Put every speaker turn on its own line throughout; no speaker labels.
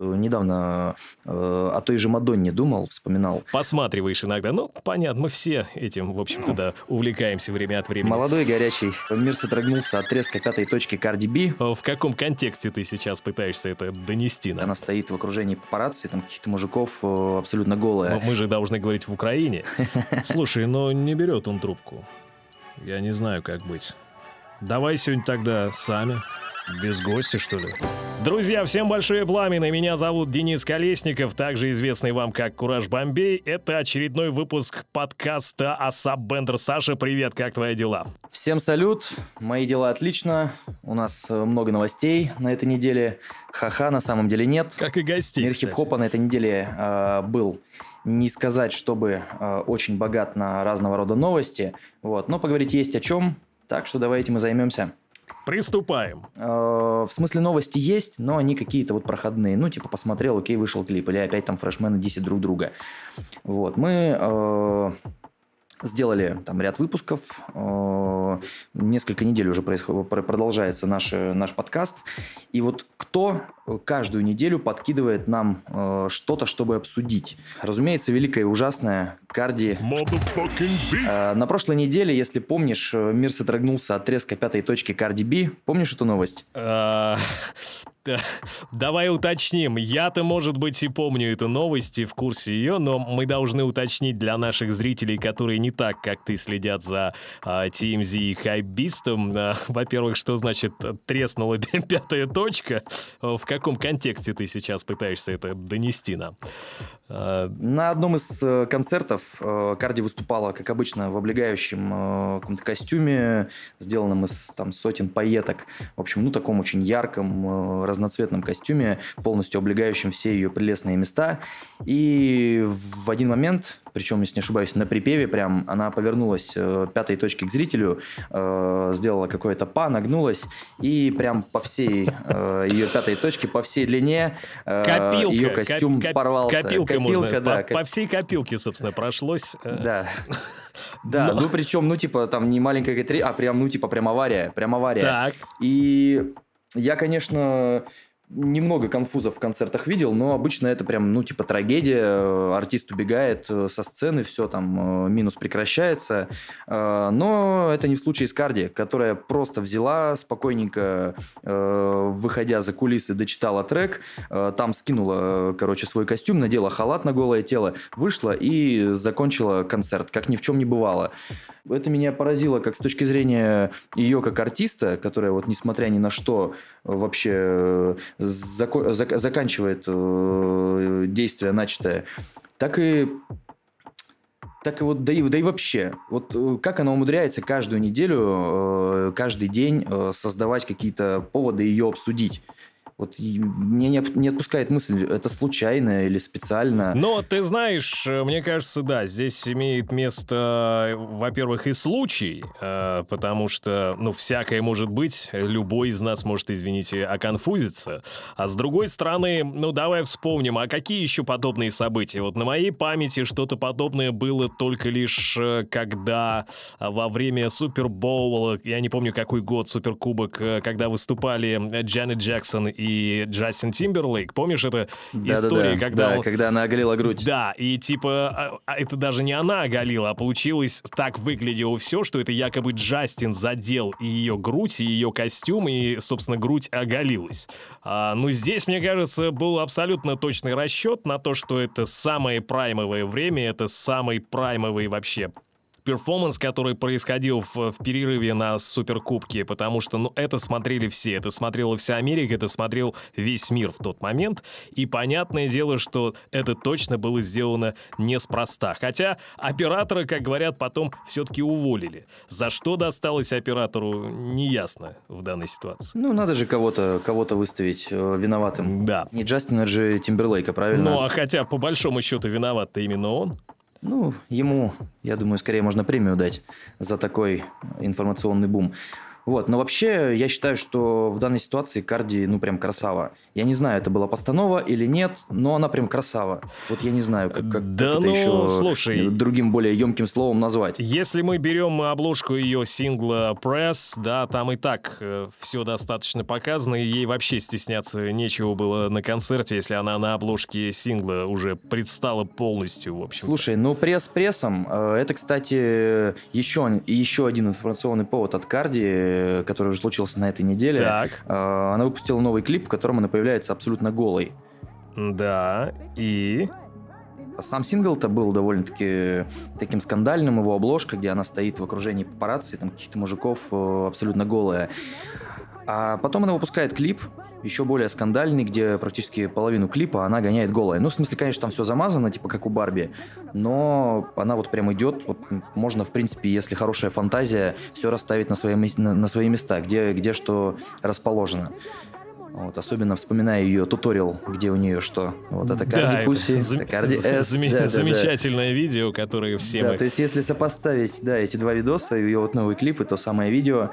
Недавно э, о той же Мадонне думал, вспоминал.
Посматриваешь иногда. Ну, понятно, мы все этим, в общем-то, да, увлекаемся время от времени.
Молодой, горячий. Мир содрогнулся от треска пятой точки Карди Би.
В каком контексте ты сейчас пытаешься это донести нам?
Она стоит в окружении папарацци, там каких-то мужиков э, абсолютно голая.
Но мы же должны говорить в Украине. Слушай, но не берет он трубку. Я не знаю, как быть. Давай сегодня тогда сами. Без гостя, что ли? Друзья, всем большое пламя. Меня зовут Денис Колесников, также известный вам как Кураж Бомбей. Это очередной выпуск подкаста Асап Бендер. Саша, привет, как твои дела?
Всем салют, мои дела отлично. У нас э, много новостей на этой неделе. Ха-ха, на самом деле нет.
Как и гостей,
Мир хип-хопа на этой неделе э, был не сказать, чтобы э, очень богат на разного рода новости. Вот. Но поговорить есть о чем, так что давайте мы займемся.
Приступаем.
Э, в смысле новости есть, но они какие-то вот проходные. Ну, типа посмотрел, окей, вышел клип. Или опять там фрешмены 10 друг друга. Вот. Мы э, сделали там ряд выпусков. Э, несколько недель уже происходит, продолжается наш, наш подкаст. И вот кто каждую неделю подкидывает нам э, что-то, чтобы обсудить? Разумеется, великое и ужасное Карди. Э, на прошлой неделе, если помнишь, мир содрогнулся от треска пятой точки Карди Би. Помнишь эту новость?
Давай уточним. Я-то, может быть, и помню эту новость и в курсе ее, но мы должны уточнить для наших зрителей, которые не так, как ты, следят за а, TMZ и хайбистом. А, во-первых, что значит треснула пятая точка? В каком контексте ты сейчас пытаешься это донести нам?
На одном из э, концертов э, Карди выступала, как обычно, в облегающем э, каком-то костюме, сделанном из там, сотен пайеток. В общем, ну, таком очень ярком, разноцветном костюме, полностью облегающем все ее прелестные места. И в один момент, причем, если не ошибаюсь, на припеве прям, она повернулась пятой точки к зрителю, сделала какое-то па, нагнулась, и прям по всей ее пятой точке, по всей длине
копилка,
ее костюм
коп,
порвался.
Копилка, копилка можно. Да, по, коп... по всей копилке, собственно, прошлось.
Э. Да. Да, Но... ну причем, ну типа там не маленькая а прям, ну типа прям авария, прям авария.
Так.
И я, конечно, немного конфузов в концертах видел, но обычно это прям, ну, типа трагедия. Артист убегает э, со сцены, все там, э, минус прекращается. Э, но это не в случае с Карди, которая просто взяла спокойненько, выходя за кулисы, дочитала трек, там скинула, короче, свой костюм, надела халат на голое тело, вышла и закончила концерт, как ни в чем не бывало. Это меня поразило как с точки зрения ее как артиста, которая вот несмотря ни на что вообще э, зако- зак- заканчивает э, действие начатое, так и так и вот, да и, да и вообще, вот э, как она умудряется каждую неделю, каждый день создавать какие-то поводы ее обсудить. Вот мне не, не отпускает мысль, это случайно или специально.
Но ты знаешь, э, мне кажется, да, здесь имеет место, во-первых, и случай, э, потому что, ну, всякое может быть, любой из нас может, извините, оконфузиться. А с другой стороны, ну, давай вспомним, а какие еще подобные события? Вот на моей памяти что-то подобное было только лишь э, когда во время Супербоула, я не помню, какой год, Суперкубок, когда выступали Джанет Джексон и и Джастин Тимберлейк. Помнишь это да, история,
да, да.
когда...
Да, он... когда она оголила грудь.
Да, и типа а, а это даже не она оголила, а получилось так выглядело все, что это якобы Джастин задел и ее грудь, и ее костюм, и, собственно, грудь оголилась. А, ну, здесь, мне кажется, был абсолютно точный расчет на то, что это самое праймовое время, это самый праймовый вообще перформанс, который происходил в, в перерыве на Суперкубке, потому что, ну, это смотрели все, это смотрела вся Америка, это смотрел весь мир в тот момент, и понятное дело, что это точно было сделано неспроста. Хотя оператора, как говорят, потом все-таки уволили. За что досталось оператору, неясно в данной ситуации.
Ну, надо же кого-то кого выставить э, виноватым.
Да.
Не Джастина же Тимберлейка, правильно?
Ну, а хотя, по большому счету, виноват-то именно он.
Ну, ему, я думаю, скорее можно премию дать за такой информационный бум. Вот, но вообще я считаю, что в данной ситуации Карди, ну, прям красава. Я не знаю, это была постанова или нет, но она прям красава. Вот я не знаю, как, как,
да
как
ну,
это еще
слушай,
другим более емким словом назвать.
Если мы берем обложку ее сингла Press, да, там и так э, все достаточно показано, и ей вообще стесняться нечего было на концерте, если она на обложке сингла уже предстала полностью, в общем.
Слушай, ну пресс прессом, э, это, кстати, еще, еще один информационный повод от Карди, который уже случился на этой неделе.
Так.
Э, она выпустила новый клип, в котором она появляется абсолютно голой.
Да, и...
Сам сингл-то был довольно-таки таким скандальным, его обложка, где она стоит в окружении папарацци, там каких-то мужиков э, абсолютно голая. А потом она выпускает клип, еще более скандальный, где практически половину клипа она гоняет голая. Ну, в смысле, конечно, там все замазано, типа как у Барби, но она вот прям идет, вот можно, в принципе, если хорошая фантазия, все расставить на свои, на, на свои места, где, где что расположено. Вот, особенно вспоминая ее туториал, где у нее что. Вот это Карди да, Пусси, это Карди С.
Зам... Да, замечательное да. видео, которое все
да,
мы...
то есть если сопоставить, да, эти два видоса, ее вот новый клип и то самое видео,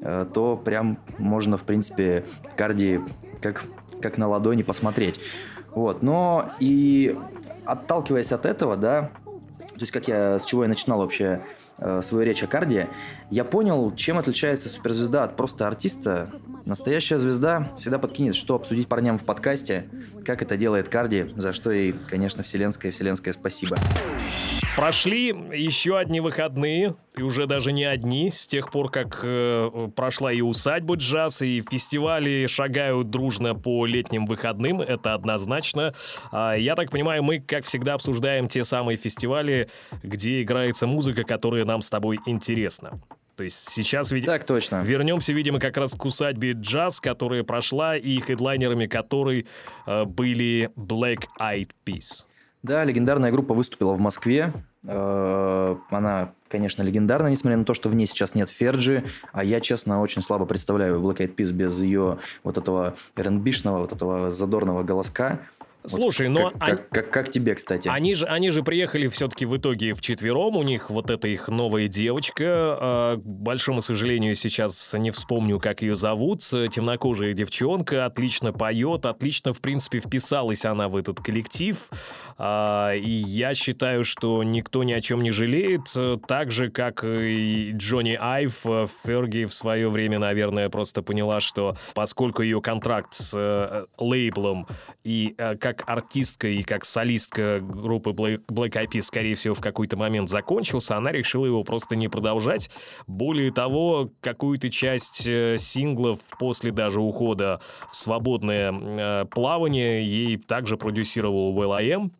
то прям можно, в принципе, Карди как, как на ладони посмотреть. Вот, но и отталкиваясь от этого, да, то есть как я, с чего я начинал вообще э, свою речь о Карди, я понял, чем отличается суперзвезда от просто артиста. Настоящая звезда всегда подкинет, что обсудить парням в подкасте, как это делает Карди, за что ей, конечно, вселенское-вселенское спасибо.
Прошли еще одни выходные, и уже даже не одни, с тех пор, как э, прошла и усадьба джаз, и фестивали шагают дружно по летним выходным, это однозначно. А, я так понимаю, мы, как всегда, обсуждаем те самые фестивали, где играется музыка, которая нам с тобой интересна. То есть сейчас, видимо,
так точно.
вернемся, видимо, как раз к усадьбе джаз, которая прошла, и хедлайнерами которой э, были Black Eyed Peas.
Да, легендарная группа выступила в Москве. Э, она, конечно, легендарна, несмотря на то, что в ней сейчас нет Ферджи, а я, честно, очень слабо представляю Black Eyed Peas без ее вот этого рнбишного, вот этого задорного голоска.
Слушай,
вот
но...
Как, они... как, как, как тебе, кстати?
Они же, они же приехали все-таки в итоге в четвером. У них вот эта их новая девочка. А, к большому сожалению, сейчас не вспомню, как ее зовут. Темнокожая девчонка. Отлично поет. Отлично, в принципе, вписалась она в этот коллектив. А, и я считаю, что никто ни о чем не жалеет. Так же, как и Джонни Айв. Ферги в свое время, наверное, просто поняла, что поскольку ее контракт с э, лейблом и э, как артистка и как солистка группы Black, Eyed Peas, скорее всего, в какой-то момент закончился, она решила его просто не продолжать. Более того, какую-то часть э, синглов после даже ухода в свободное э, плавание ей также продюсировал Will.i.am,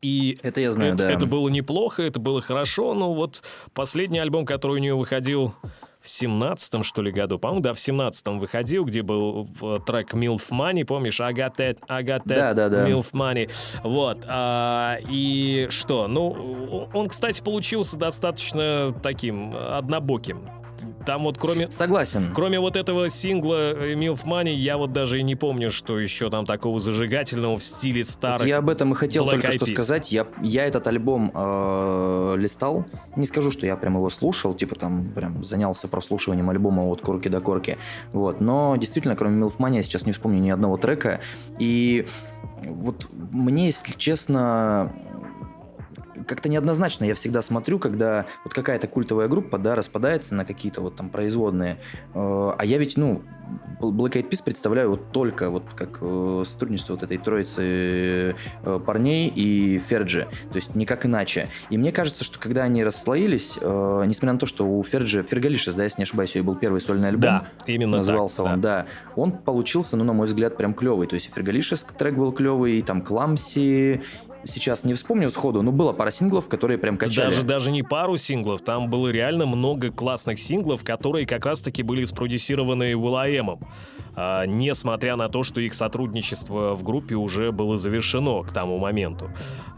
и
это я знаю,
это,
да.
Это было неплохо, это было хорошо, но вот последний альбом, который у нее выходил в семнадцатом, что ли, году, по-моему, да, в семнадцатом выходил, где был э, трек Milf Money, помнишь, got that
да, да, да.
Milf Money. Вот. А, и что? Ну, он, кстати, получился достаточно таким однобоким. Там вот кроме...
Согласен.
Кроме вот этого сингла э, Milf Money, я вот даже и не помню, что еще там такого зажигательного в стиле старых. Вот
я об этом и хотел Black только что сказать. Я, я этот альбом э, листал. Не скажу, что я прям его слушал, типа там прям занялся прослушиванием альбома от корки до корки. Вот. Но действительно, кроме Milf Money, я сейчас не вспомню ни одного трека. И вот мне, если честно, как-то неоднозначно я всегда смотрю, когда вот какая-то культовая группа, да, распадается на какие-то вот там производные, э, а я ведь, ну, Black Eyed Peas представляю вот только вот как э, сотрудничество вот этой троицы э, парней и Ферджи, то есть никак иначе. И мне кажется, что когда они расслоились, несмотря на то, что у Ферджи, Фергалишес, да, если не ошибаюсь, ее был первый сольный альбом,
да, именно
назывался
так,
он, да. да, он получился, ну, на мой взгляд, прям клевый, то есть Фергалишес трек был клевый, и там Кламси, сейчас не вспомню сходу, но было пара синглов, которые прям качали.
Даже, даже не пару синглов, там было реально много классных синглов, которые как раз-таки были спродюсированы Will.i.am. А, несмотря на то, что их сотрудничество в группе уже было завершено к тому моменту.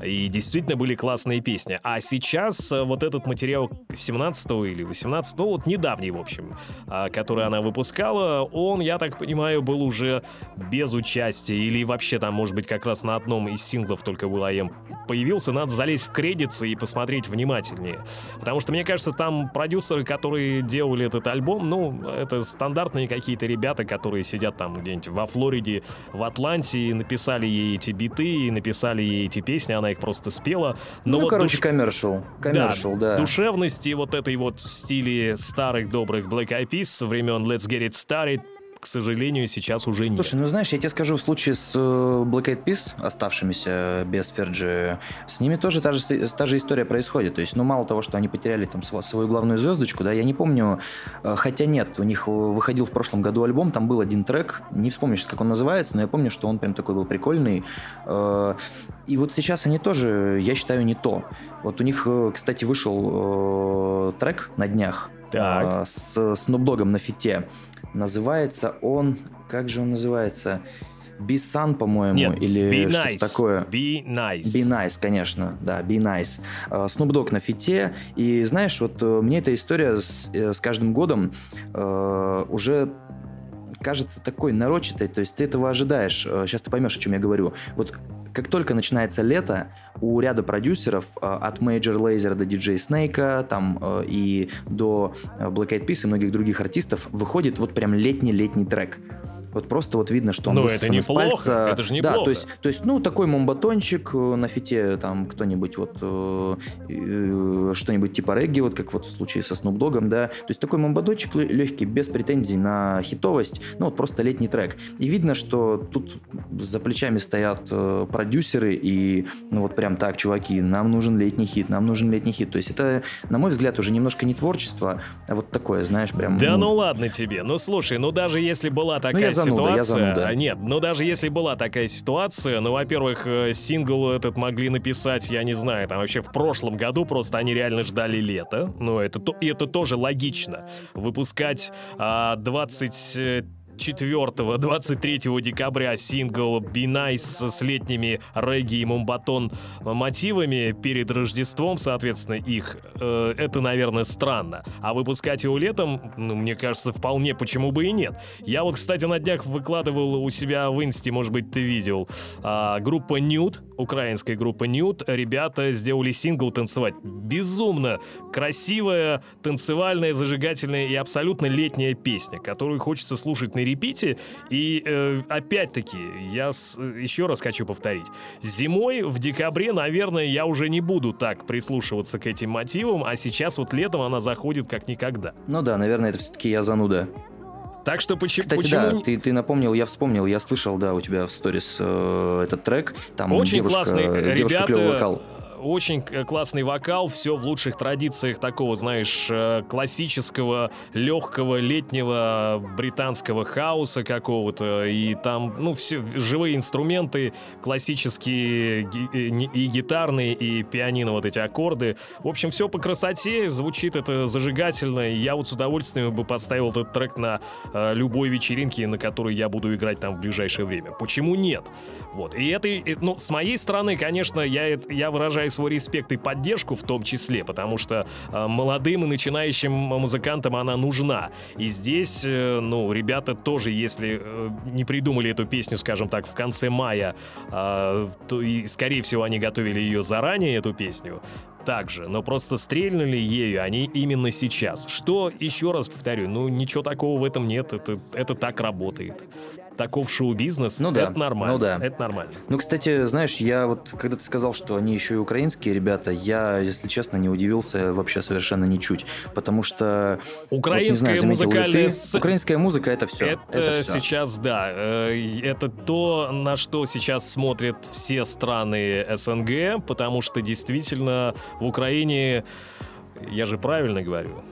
И действительно были классные песни. А сейчас а, вот этот материал 17 или 18 вот недавний, в общем, а, который она выпускала, он, я так понимаю, был уже без участия или вообще там, может быть, как раз на одном из синглов только Will своем появился, надо залезть в кредиты и посмотреть внимательнее. Потому что, мне кажется, там продюсеры, которые делали этот альбом, ну, это стандартные какие-то ребята, которые сидят там где-нибудь во Флориде, в Атланте, и написали ей эти биты, и написали ей эти песни, она их просто спела.
Но ну, вот короче, коммершал. Коммершал, да,
да. Душевности вот этой вот в стиле старых добрых Black Eyed Peas времен Let's Get It Started к сожалению, сейчас уже нет.
Слушай, ну знаешь, я тебе скажу, в случае с э, Black Eyed Peas, оставшимися без Ферджи, с ними тоже та же, та же история происходит. То есть, ну, мало того, что они потеряли там свою главную звездочку, да, я не помню, э, хотя нет, у них выходил в прошлом году альбом, там был один трек, не вспомнишь, как он называется, но я помню, что он прям такой был прикольный. Э, и вот сейчас они тоже, я считаю, не то. Вот у них, кстати, вышел трек на днях, так. с Dogg на фите. Называется он... Как же он называется? Be Sun, по-моему,
Нет,
или что-то
nice.
такое.
Be Nice.
Be Nice, конечно, да, Be Nice. Uh, Snoop Dogg на фите, и знаешь, вот uh, мне эта история с, uh, с каждым годом uh, уже кажется такой нарочатой, то есть ты этого ожидаешь. Сейчас ты поймешь, о чем я говорю. Вот как только начинается лето, у ряда продюсеров от Major Lazer до DJ Snake, там и до Black Eyed Peas и многих других артистов выходит вот прям летний-летний трек. Вот просто вот видно, что он
Ну, это неплохо, пальца. это же неплохо.
Да, то есть, то есть, ну, такой момбатончик э, на фите, там, кто-нибудь вот, э, э, что-нибудь типа регги, вот как вот в случае со Snoop Dogg, да. То есть такой момбатончик легкий, без претензий на хитовость, ну, вот просто летний трек. И видно, что тут за плечами стоят э, продюсеры и, ну, вот прям так, чуваки, нам нужен летний хит, нам нужен летний хит. То есть это, на мой взгляд, уже немножко не творчество, а вот такое, знаешь, прям...
Да ну, ну ладно тебе, ну слушай, ну даже если была такая ну, зануда, ситуация. Я зануда. Нет, ну даже если была такая ситуация, ну, во-первых, э, сингл этот могли написать, я не знаю, там вообще в прошлом году просто они реально ждали лета. Ну, это, и это тоже логично. Выпускать а, 20 4-23 декабря сингл «Be Nice» с летними регги и мумбатон мотивами перед Рождеством, соответственно, их, э, это, наверное, странно. А выпускать его летом, ну, мне кажется, вполне почему бы и нет. Я вот, кстати, на днях выкладывал у себя в инсте, может быть, ты видел, э, группа Nude, украинская группа Nude, ребята сделали сингл «Танцевать». Безумно красивая, танцевальная, зажигательная и абсолютно летняя песня, которую хочется слушать на репите. И э, опять-таки, я с, еще раз хочу повторить. Зимой, в декабре, наверное, я уже не буду так прислушиваться к этим мотивам, а сейчас вот летом она заходит как никогда.
Ну да, наверное, это все-таки я зануда.
Так что почему...
Кстати,
почему...
да, ты, ты напомнил, я вспомнил, я слышал, да, у тебя в сторис э, этот трек. Там
Очень
девушка,
классный.
Девушка
Ребята,
вокал
очень классный вокал, все в лучших традициях такого, знаешь, э, классического, легкого, летнего британского хаоса какого-то. И там, ну, все, живые инструменты, классические э, и гитарные, и пианино, вот эти аккорды. В общем, все по красоте, звучит это зажигательно. Я вот с удовольствием бы подставил этот трек на э, любой вечеринке, на которой я буду играть там в ближайшее время. Почему нет? Вот. И это, ну, с моей стороны, конечно, я, я выражаю свой респект и поддержку в том числе, потому что э, молодым и начинающим музыкантам она нужна. И здесь, э, ну, ребята тоже, если э, не придумали эту песню, скажем так, в конце мая, э, то и, скорее всего, они готовили ее заранее, эту песню, также, но просто стрельнули ею они именно сейчас. Что, еще раз повторю, ну ничего такого в этом нет, это, это так работает таков шоу-бизнес, ну, да. это нормально. Ну да. Это нормально.
Ну, кстати, знаешь, я вот, когда ты сказал, что они еще и украинские ребята, я, если честно, не удивился вообще совершенно ничуть, потому что...
Украинская вот, знаю, музыкальная...
Ты, украинская музыка — это все.
Это, это все. сейчас, да, э, это то, на что сейчас смотрят все страны СНГ, потому что действительно в Украине... Я же правильно говорю.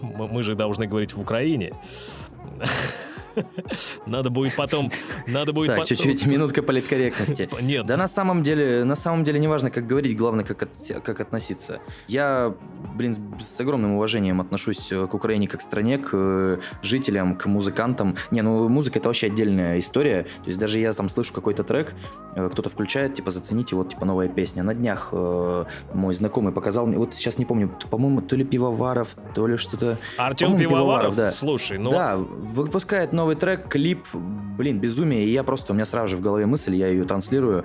Мы же должны говорить в Украине. Надо будет потом... Надо будет
так, потом... чуть-чуть, минутка политкорректности.
Нет.
Да на самом деле, на самом деле не важно, как говорить, главное, как, от, как относиться. Я, блин, с огромным уважением отношусь э, к Украине как к стране, к э, жителям, к музыкантам. Не, ну музыка это вообще отдельная история. То есть даже я там слышу какой-то трек, э, кто-то включает, типа, зацените, вот, типа, новая песня. На днях э, мой знакомый показал мне, вот сейчас не помню, по-моему, то ли Пивоваров, то ли что-то...
Артем Пивоваров, Пивоваров, да. слушай, ну...
Да, выпускает новый новый трек, клип, блин, безумие. И я просто, у меня сразу же в голове мысль, я ее транслирую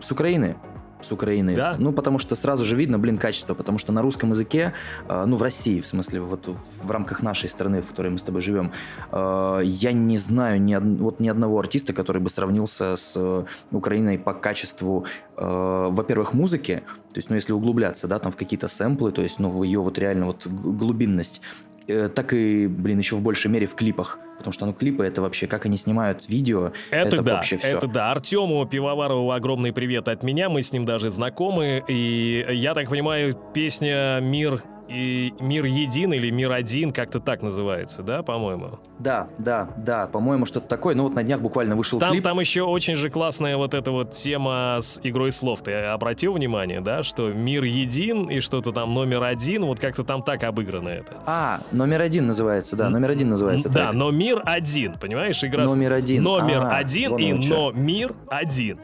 с Украины. с Украиной.
Да?
Ну, потому что сразу же видно, блин, качество, потому что на русском языке, э, ну, в России, в смысле, вот в рамках нашей страны, в которой мы с тобой живем, э, я не знаю ни, од... вот ни одного артиста, который бы сравнился с э, Украиной по качеству, э, во-первых, музыки, то есть, ну, если углубляться, да, там в какие-то сэмплы, то есть, ну, в ее вот реально вот глубинность, э, так и, блин, еще в большей мере в клипах. Потому что, ну, клипы это вообще, как они снимают видео,
это,
это
да,
вообще все.
Это да. Артему Пивоварову огромный привет от меня. Мы с ним даже знакомы. И я так понимаю, песня «Мир и мир един или мир один, как-то так называется, да, по-моему?
Да, да, да, по-моему, что-то такое. Ну вот на днях буквально вышел
там,
клип.
Там еще очень же классная вот эта вот тема с игрой слов. Ты обратил внимание, да, что мир един и что-то там номер один, вот как-то там так обыграно это.
А, номер один называется, да, номер один называется.
Да, но мир один, понимаешь, игра.
Номер один.
Номер
а,
один и но мир один.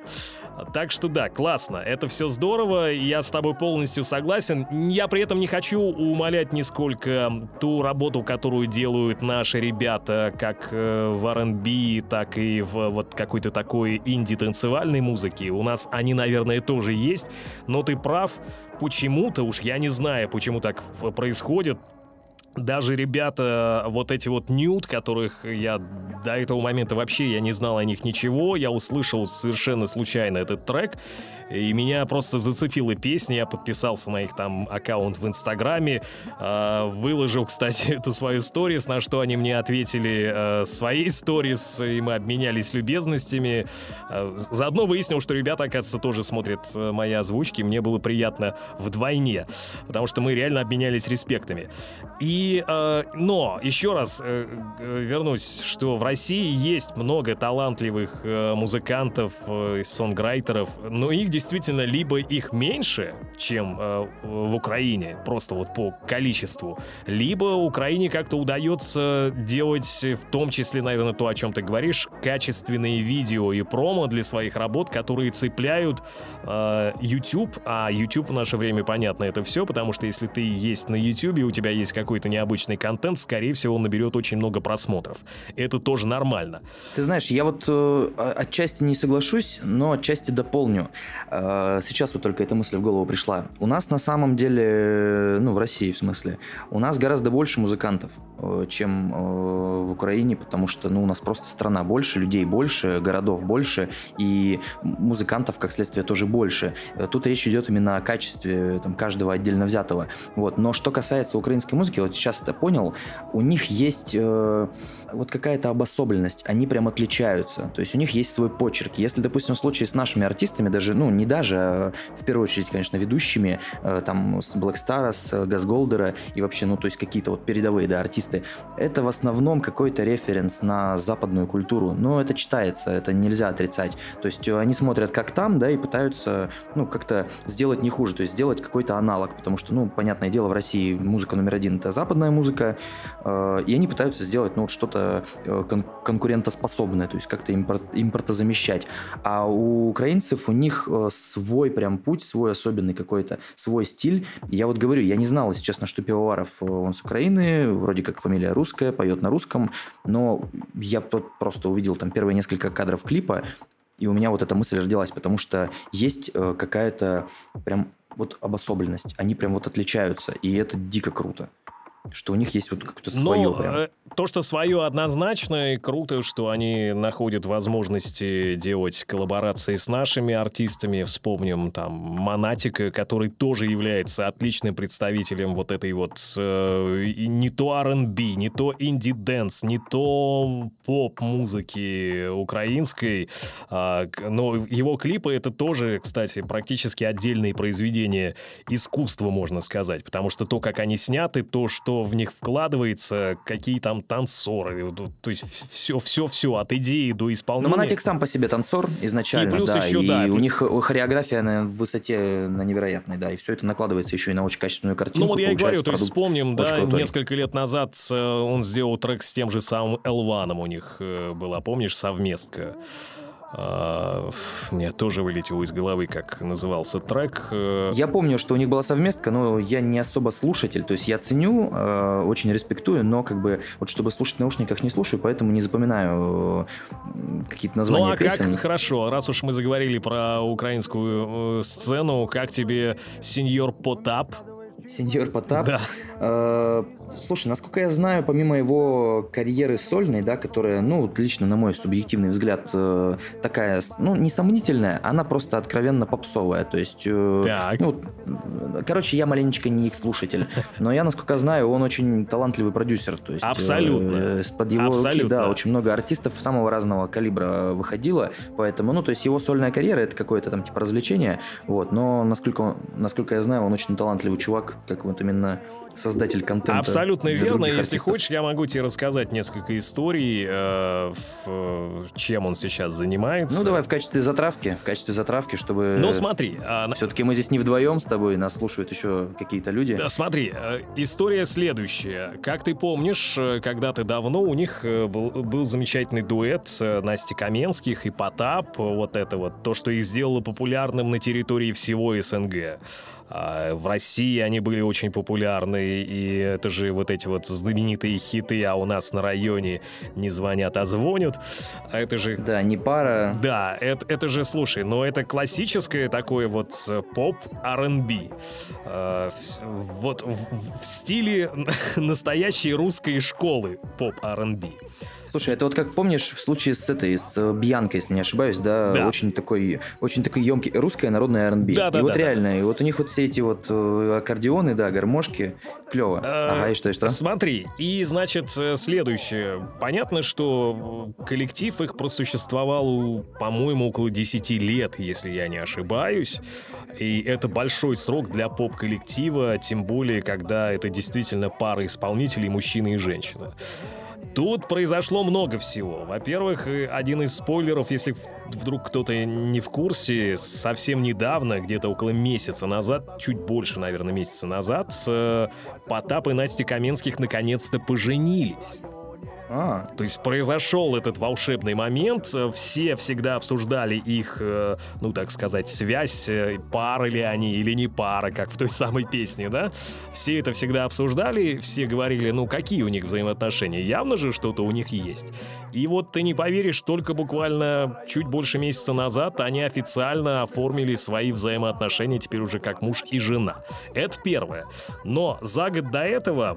Так что да, классно, это все здорово, я с тобой полностью согласен. Я при этом не хочу умалять нисколько ту работу, которую делают наши ребята, как э, в R&B, так и в вот какой-то такой инди-танцевальной музыке. У нас они, наверное, тоже есть, но ты прав, почему-то, уж я не знаю, почему так происходит, даже ребята, вот эти вот нюд, которых я до этого момента вообще я не знал о них ничего, я услышал совершенно случайно этот трек, и меня просто зацепила песня, я подписался на их там аккаунт в Инстаграме, э, выложил, кстати, эту свою сторис, на что они мне ответили э, своей сторис, и мы обменялись любезностями. Э, заодно выяснил, что ребята, оказывается, тоже смотрят э, мои озвучки, мне было приятно вдвойне, потому что мы реально обменялись респектами. И, э, но, еще раз э, вернусь, что в России есть много талантливых э, музыкантов, э, сонграйтеров, но их действительно либо их меньше, чем э, в Украине, просто вот по количеству, либо Украине как-то удается делать, в том числе, наверное, то, о чем ты говоришь, качественные видео и промо для своих работ, которые цепляют э, YouTube, а YouTube в наше время, понятно, это все, потому что если ты есть на YouTube, у тебя есть какой-то необычный контент, скорее всего, он наберет очень много просмотров. Это тоже нормально.
Ты знаешь, я вот э, отчасти не соглашусь, но отчасти дополню. Э, сейчас вот только эта мысль в голову пришла. У нас на самом деле, ну, в России в смысле, у нас гораздо больше музыкантов, э, чем э, в Украине, потому что, ну, у нас просто страна больше, людей больше, городов больше, и музыкантов, как следствие, тоже больше. Тут речь идет именно о качестве там, каждого отдельно взятого. Вот. Но что касается украинской музыки, вот сейчас это понял, у них есть э, вот какая-то обособленность, они прям отличаются, то есть у них есть свой почерк. Если, допустим, в случае с нашими артистами, даже, ну, не даже, а в первую очередь, конечно, ведущими, э, там, с Blackstar, с Газголдера и вообще, ну, то есть какие-то вот передовые, да, артисты, это в основном какой-то референс на западную культуру, но это читается, это нельзя отрицать. То есть э, они смотрят, как там, да, и пытаются, ну, как-то сделать не хуже, то есть сделать какой-то аналог, потому что, ну, понятное дело, в России музыка номер один это западная музыка, э, и они пытаются сделать, ну, вот что-то кон- конкурентоспособное, то есть как-то импорт, импортозамещать. А у украинцев у них свой прям путь, свой особенный какой-то, свой стиль. Я вот говорю, я не знал, если честно, что Пивоваров, он с Украины, вроде как фамилия русская, поет на русском, но я просто увидел там первые несколько кадров клипа, и у меня вот эта мысль родилась, потому что есть какая-то прям вот обособленность. Они прям вот отличаются, и это дико круто что у них есть вот какое-то свое
ну, прям. То, что свое однозначно, и круто, что они находят возможности делать коллаборации с нашими артистами. Вспомним там Монатика, который тоже является отличным представителем вот этой вот э, не то R&B, не то indie dance, не то поп-музыки украинской. А, но его клипы это тоже, кстати, практически отдельные произведения искусства, можно сказать. Потому что то, как они сняты, то, что в них вкладывается, какие там танцоры, то есть все, все, все от идеи до исполнения.
Но Монатик сам по себе танцор изначально, и плюс да, еще, и да, у них хореография на высоте на невероятной, да, и все это накладывается еще и на очень качественную картинку.
Ну вот я и говорю, то есть вспомним, да, крутой. несколько лет назад э, он сделал трек с тем же самым Элваном у них э, была, помнишь, совместка. А, мне тоже вылетело из головы, как назывался трек. Э.
Я помню, что у них была совместка, но я не особо слушатель. То есть я ценю, э, очень респектую, но как бы вот чтобы слушать в наушниках не слушаю, поэтому не запоминаю э, какие-то названия
Ну а
песен.
как, хорошо, раз уж мы заговорили про украинскую сцену, как тебе сеньор Потап?
Сеньор Потап?
Да.
Э, слушай, насколько я знаю, помимо его карьеры сольной, да, которая, ну, лично на мой субъективный взгляд, э, такая, ну, несомнительная, она просто откровенно попсовая. То есть, э,
так.
ну, короче, я маленечко не их слушатель, но я, насколько знаю, он очень талантливый продюсер. То есть,
Абсолютно.
Под его Абсолютно. руки, да, очень много артистов самого разного калибра выходило, поэтому, ну, то есть его сольная карьера это какое-то там типа развлечение, вот, но насколько, насколько я знаю, он очень талантливый чувак, как вот именно создатель контента.
Абсолютно верно. Если
артистов.
хочешь, я могу тебе рассказать несколько историй, э, в, чем он сейчас занимается.
Ну, давай в качестве затравки, в качестве затравки, чтобы...
Ну, смотри.
А... Все-таки мы здесь не вдвоем с тобой, нас слушают еще какие-то люди.
Да, смотри, э, история следующая. Как ты помнишь, э, когда-то давно у них э, был, был замечательный дуэт Насти Каменских и Потап, вот это вот, то, что их сделало популярным на территории всего СНГ. А, в России они были очень популярны, и это же вот эти вот знаменитые хиты, а у нас на районе не звонят, а звонят. А это же...
Да, не пара.
Да, это, это же, слушай, но это классическое такое вот э, поп R&B. А, вот в, в стиле настоящей русской школы поп R&B.
Слушай, это вот как помнишь в случае с этой, с э, Бьянкой, если не ошибаюсь, да,
да.
очень такой, очень такой емкий, русская народная R&B.
Да, да,
и вот
да,
реально,
да.
и вот у них вот все эти вот э, аккордеоны, да, гармошки, клево.
Э,
ага, и что, и что?
Смотри, и значит следующее. Понятно, что коллектив их просуществовал, по-моему, около 10 лет, если я не ошибаюсь. И это большой срок для поп-коллектива, тем более, когда это действительно пара исполнителей, мужчина и женщина. Тут произошло много всего. Во-первых, один из спойлеров, если вдруг кто-то не в курсе, совсем недавно, где-то около месяца назад, чуть больше, наверное, месяца назад, Потап и Настя Каменских наконец-то поженились.
А.
То есть произошел этот волшебный момент, все всегда обсуждали их, э, ну так сказать, связь, э, пара ли они или не пара, как в той самой песне, да? Все это всегда обсуждали, все говорили, ну какие у них взаимоотношения, явно же что-то у них есть. И вот ты не поверишь, только буквально чуть больше месяца назад они официально оформили свои взаимоотношения теперь уже как муж и жена. Это первое. Но за год до этого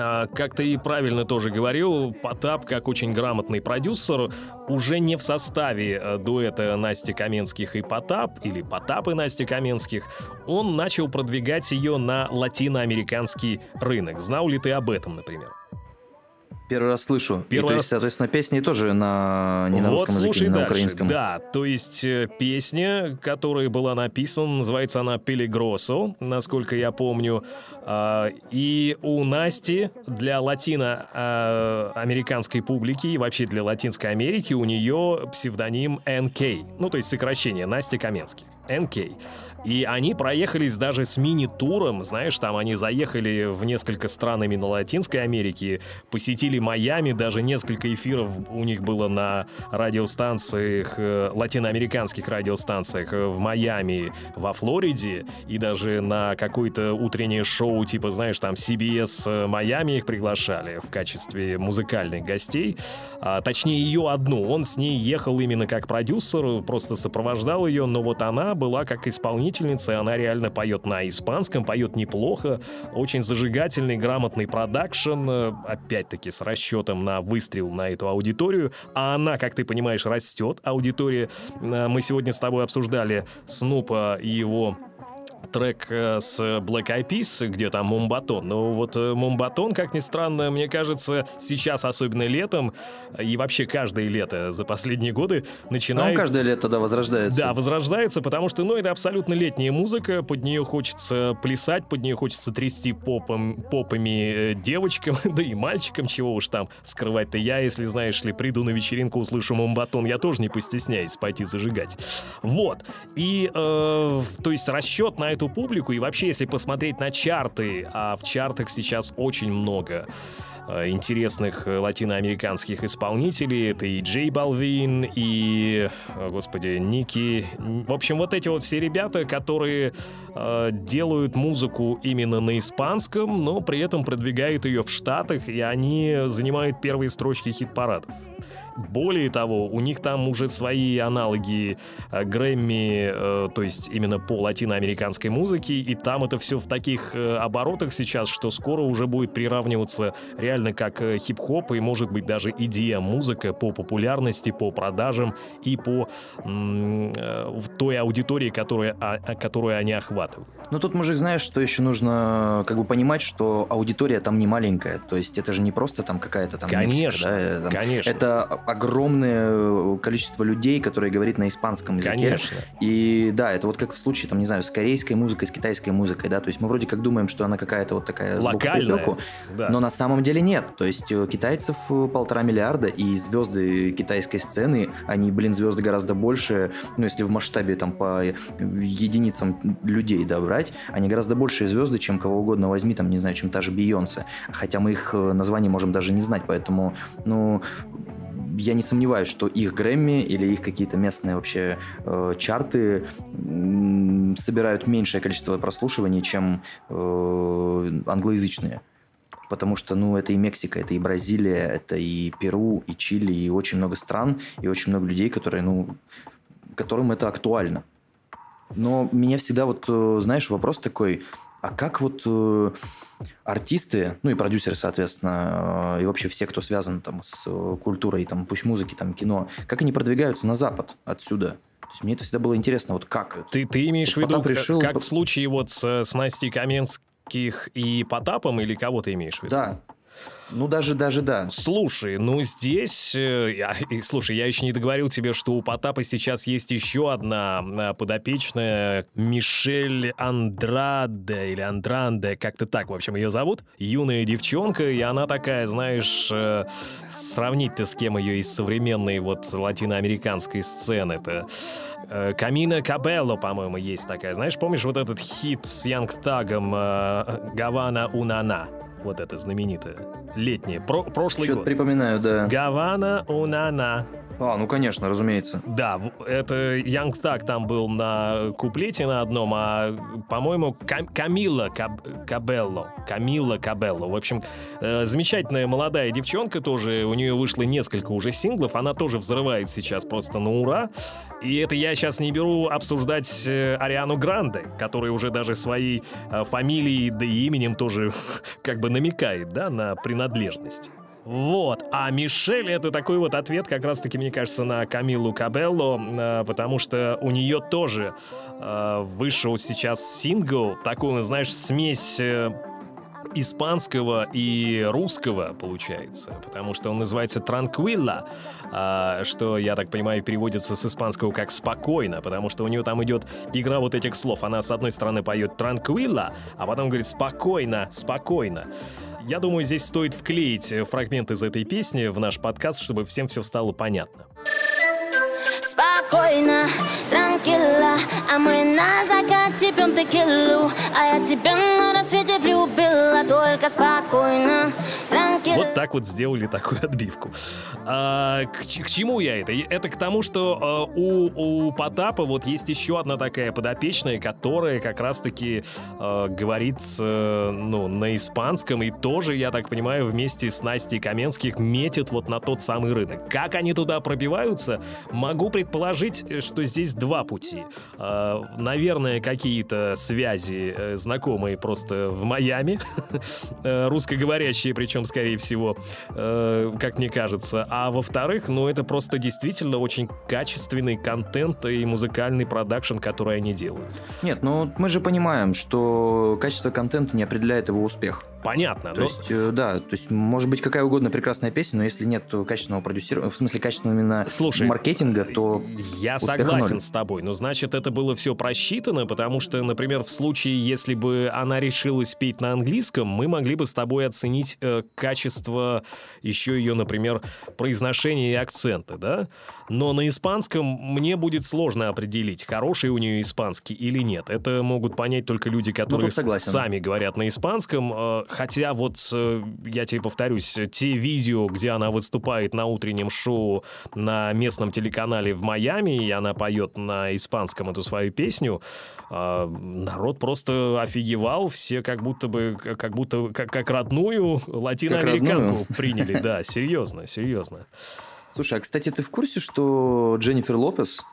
а, как ты и правильно тоже говорил, Потап, как очень грамотный продюсер, уже не в составе э, дуэта Насти Каменских и Потап, или Потап и Насти Каменских, он начал продвигать ее на латиноамериканский рынок. Знал ли ты об этом, например?
Первый раз слышу.
Первый
и, то
раз...
есть, соответственно, песни тоже на не на
вот,
русском языке,
слушай
не на
дальше.
украинском.
Да, то есть э, песня, которая была написана, называется она «Пелигросо», насколько я помню. Э, и у Насти для латиноамериканской публики и вообще для Латинской Америки у нее псевдоним НК. Ну, то есть сокращение Насти Каменских. НК. И они проехались даже с мини-туром, знаешь, там они заехали в несколько стран именно Латинской Америки, посетили Майами, даже несколько эфиров у них было на радиостанциях, э, латиноамериканских радиостанциях э, в Майами, во Флориде, и даже на какое-то утреннее шоу, типа, знаешь, там CBS э, Майами их приглашали в качестве музыкальных гостей, а, точнее ее одну, он с ней ехал именно как продюсер, просто сопровождал ее, но вот она была как исполнитель исполнительница, она реально поет на испанском, поет неплохо, очень зажигательный, грамотный продакшн, э, опять-таки с расчетом на выстрел на эту аудиторию, а она, как ты понимаешь, растет, аудитория. Э, мы сегодня с тобой обсуждали Снупа и его трек э, с Black Eyed Peas, где там Мумбатон. Но вот э, Мумбатон, как ни странно, мне кажется, сейчас, особенно летом, и вообще каждое лето за последние годы начинает...
Ну, каждое лето, да, возрождается.
Да, возрождается, потому что, ну, это абсолютно летняя музыка, под нее хочется плясать, под нее хочется трясти попом, попами э, девочкам, да и мальчикам, чего уж там скрывать-то. Я, если, знаешь ли, приду на вечеринку, услышу Мумбатон, я тоже не постесняюсь пойти зажигать. Вот. И, э, то есть расчет на эту публику, и вообще, если посмотреть на чарты, а в чартах сейчас очень много э, интересных латиноамериканских исполнителей. Это и Джей Балвин, и, господи, Ники. В общем, вот эти вот все ребята, которые э, делают музыку именно на испанском, но при этом продвигают ее в Штатах, и они занимают первые строчки хит-парадов. Более того, у них там уже свои аналоги э, Грэмми, э, то есть именно по латиноамериканской музыке, и там это все в таких э, оборотах сейчас, что скоро уже будет приравниваться реально как хип-хоп и, может быть, даже EDM-музыка по популярности, по продажам и по той аудитории, которая, а, которую они охватывают.
Ну тут, мужик, знаешь, что еще нужно как бы понимать, что аудитория там не маленькая, то есть это же не просто там какая-то там
Конечно, Мексика, да?
там,
конечно.
Это огромное э, количество людей, которые говорят на испанском языке.
Конечно.
И да, это вот как в случае, там, не знаю, с корейской музыкой, с китайской музыкой, да, то есть мы вроде как думаем, что она какая-то вот такая
Локальная,
да. но на самом деле нет. То есть э, китайцев э, полтора миллиарда, и звезды китайской сцены, они, блин, звезды гораздо больше, ну, если в масштабе там по единицам людей, да, брать, они гораздо большие звезды, чем кого угодно возьми, там, не знаю, чем та же Бейонсе. Хотя мы их название можем даже не знать, поэтому, ну, я не сомневаюсь, что их Грэмми или их какие-то местные вообще э, чарты э, собирают меньшее количество прослушиваний, чем э, англоязычные. Потому что, ну, это и Мексика, это и Бразилия, это и Перу, и Чили, и очень много стран, и очень много людей, которые, ну, которым это актуально. Но меня всегда вот, э, знаешь, вопрос такой, а как вот э, артисты, ну и продюсеры, соответственно, э, и вообще все, кто связан там с э, культурой, там, пусть музыки, там, кино, как они продвигаются на Запад отсюда? То есть мне это всегда было интересно, вот как.
Ты, ты имеешь вот в виду, решил... как в случае вот с, с Настей Каменских и Потапом, или кого ты имеешь в виду?
Да, ну, даже, даже да.
Слушай, ну здесь... Э, я, слушай, я еще не договорил тебе, что у Потапа сейчас есть еще одна э, подопечная Мишель Андраде или Андранде, как-то так, в общем, ее зовут. Юная девчонка, и она такая, знаешь, э, сравнить-то с кем ее из современной вот латиноамериканской сцены-то. Э, Камина Кабелло, по-моему, есть такая. Знаешь, помнишь вот этот хит с Янг Тагом «Гавана Унана»? Вот это знаменитое, летнее, про прошлый
Что-то
год.
припоминаю, да.
Гавана Унана.
А, ну конечно, разумеется.
Да, это Янг Так там был на куплете на одном, а, по-моему, Кам Камила Каб Кабелло. Камила Кабелло. В общем, э, замечательная молодая девчонка тоже, у нее вышло несколько уже синглов, она тоже взрывает сейчас просто на ура. И это я сейчас не беру обсуждать э, Ариану Гранде, который уже даже своей э, фамилией да и именем тоже как бы намекает, да, на принадлежность. Вот. А Мишель это такой вот ответ, как раз-таки, мне кажется, на Камилу Кабелло, э, потому что у нее тоже э, вышел сейчас сингл, такой, знаешь, смесь э, испанского и русского, получается, потому что он называется «Транквилла», что, я так понимаю, переводится с испанского как «спокойно», потому что у нее там идет игра вот этих слов. Она, с одной стороны, поет «Транквилла», а потом говорит «спокойно, спокойно». Я думаю, здесь стоит вклеить э, фрагмент из этой песни в наш подкаст, чтобы всем все стало понятно. Спокойно, tranquila А мы на закате пьем текилу А я тебя на рассвете влюбила Только спокойно, tranquila Вот так вот сделали такую отбивку. А, к, к чему я это? Это к тому, что а, у, у Потапа вот есть еще одна такая подопечная Которая как раз-таки а, говорит а, ну, на испанском. И тоже, я так понимаю, вместе с Настей Каменских Метит вот на тот самый рынок. Как они туда пробиваются, могу предположить, что здесь два пути. А, наверное, какие-то связи э, знакомые просто в Майами, э, русскоговорящие, причем, скорее всего, э, как мне кажется. А во-вторых, ну, это просто действительно очень качественный контент и музыкальный продакшн, который они делают.
Нет, ну, мы же понимаем, что качество контента не определяет его успех.
Понятно.
То но... есть, э, да, то есть, может быть, какая угодно прекрасная песня, но если нет качественного продюсирования, в смысле, качественного именно
Слушай,
маркетинга, то
Я согласен ноль. с тобой, но значит, это было все просчитано, потому что, например, в случае, если бы она решилась петь на английском, мы могли бы с тобой оценить э, качество еще ее, например, произношения и акцента, да? Но на испанском мне будет сложно определить, хороший у нее испанский или нет. Это могут понять только люди, которые
ну,
сами говорят на испанском. Э, хотя вот, э, я тебе повторюсь, те видео, где она выступает на утреннем шоу на местном телеканале в Майами, и она поет на испанском эту свою песню, э, народ просто офигевал, все как будто бы, как будто как, как родную латиноамериканку приняли. Да, серьезно, серьезно.
Слушай, а, кстати, ты в курсе, что Дженнифер Лопес,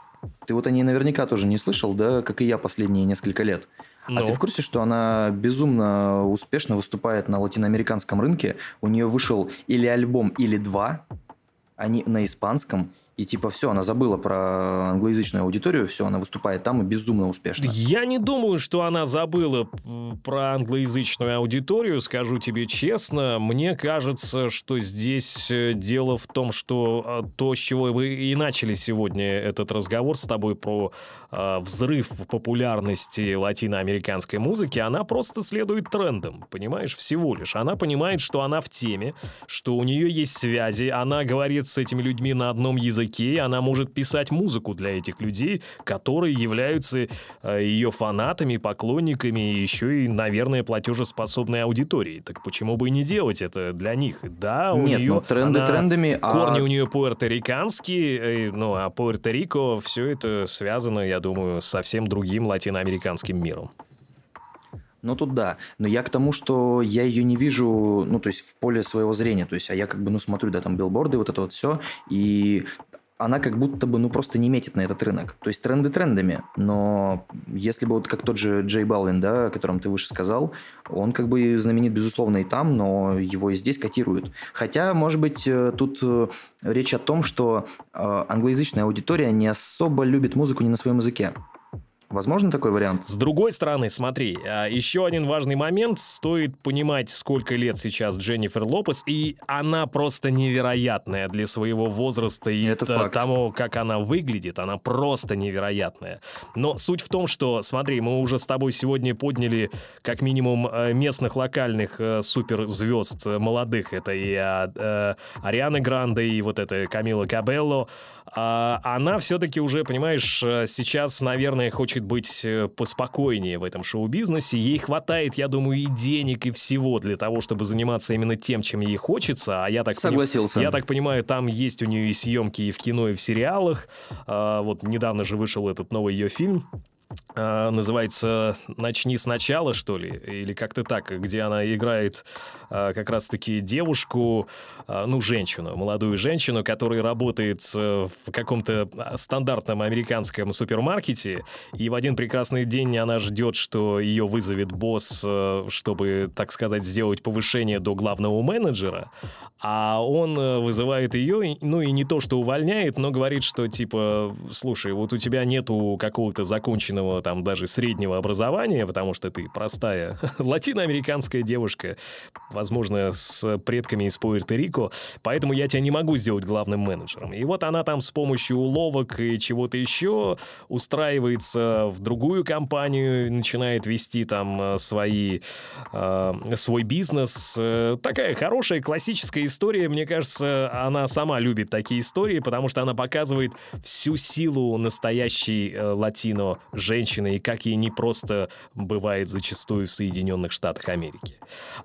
ты вот о ней наверняка тоже не слышал, да, как и я последние несколько лет. Ну. А ты ну. в курсе, что она безумно успешно выступает на латиноамериканском рынке? У нее вышел или альбом, или два. Они на испанском. И типа все, она забыла про англоязычную аудиторию, все, она выступает там и безумно успешно.
Я не думаю, что она забыла про англоязычную аудиторию, скажу тебе честно. Мне кажется, что здесь э, дело в том, что а, то, с чего мы и начали сегодня этот разговор с тобой про э, взрыв популярности латиноамериканской музыки, она просто следует трендам, понимаешь, всего лишь. Она понимает, что она в теме, что у нее есть связи, она говорит с этими людьми на одном языке, языке, она может писать музыку для этих людей, которые являются э, ее фанатами, поклонниками и еще и, наверное, платежеспособной аудиторией. Так почему бы и не делать это для них? Да, у
Нет,
нее...
Ну, тренды она, трендами,
а Корни у нее пуэрториканские, э, ну, а Пуэрто-Рико все это связано, я думаю, совсем другим латиноамериканским миром.
Ну, тут да. Но я к тому, что я ее не вижу, ну, то есть в поле своего зрения. То есть, а я как бы, ну, смотрю, да, там билборды, вот это вот все. И она как будто бы, ну, просто не метит на этот рынок. То есть тренды трендами, но если бы вот как тот же Джей Балвин, да, о котором ты выше сказал, он как бы знаменит, безусловно, и там, но его и здесь котируют. Хотя, может быть, э, тут э, речь о том, что э, англоязычная аудитория не особо любит музыку не на своем языке. Возможно такой вариант?
С другой стороны, смотри, а, еще один важный момент. Стоит понимать, сколько лет сейчас Дженнифер Лопес, и она просто невероятная для своего возраста и Это факт. тому, как она выглядит. Она просто невероятная. Но суть в том, что, смотри, мы уже с тобой сегодня подняли как минимум э, местных локальных э, суперзвезд э, молодых. Это и а, Ариана Гранде, и вот это Камила Кабелло. А она все-таки уже, понимаешь, сейчас, наверное, хочет хочет быть э, поспокойнее в этом шоу-бизнесе. Ей хватает, я думаю, и денег, и всего для того, чтобы заниматься именно тем, чем ей хочется. А я так
Согласился.
Поним... Я так понимаю, там есть у нее и съемки и в кино, и в сериалах. А, вот недавно же вышел этот новый ее фильм называется «Начни сначала», что ли, или как-то так, где она играет а, как раз-таки девушку, а, ну, женщину, молодую женщину, которая работает в каком-то стандартном американском супермаркете, и в один прекрасный день она ждет, что ее вызовет босс, чтобы, так сказать, сделать повышение до главного менеджера, а он вызывает ее, ну, и не то, что увольняет, но говорит, что, типа, слушай, вот у тебя нету какого-то законченного там, даже среднего образования, потому что ты простая латиноамериканская девушка, возможно, с предками из Пуэрто-Рико, поэтому я тебя не могу сделать главным менеджером. И вот она там с помощью уловок и чего-то еще устраивается в другую компанию, начинает вести там э, свои, э, свой бизнес. Э, такая хорошая классическая история, мне кажется, она сама любит такие истории, потому что она показывает всю силу настоящей э, латино женщины и как ей не просто бывает зачастую в Соединенных Штатах Америки.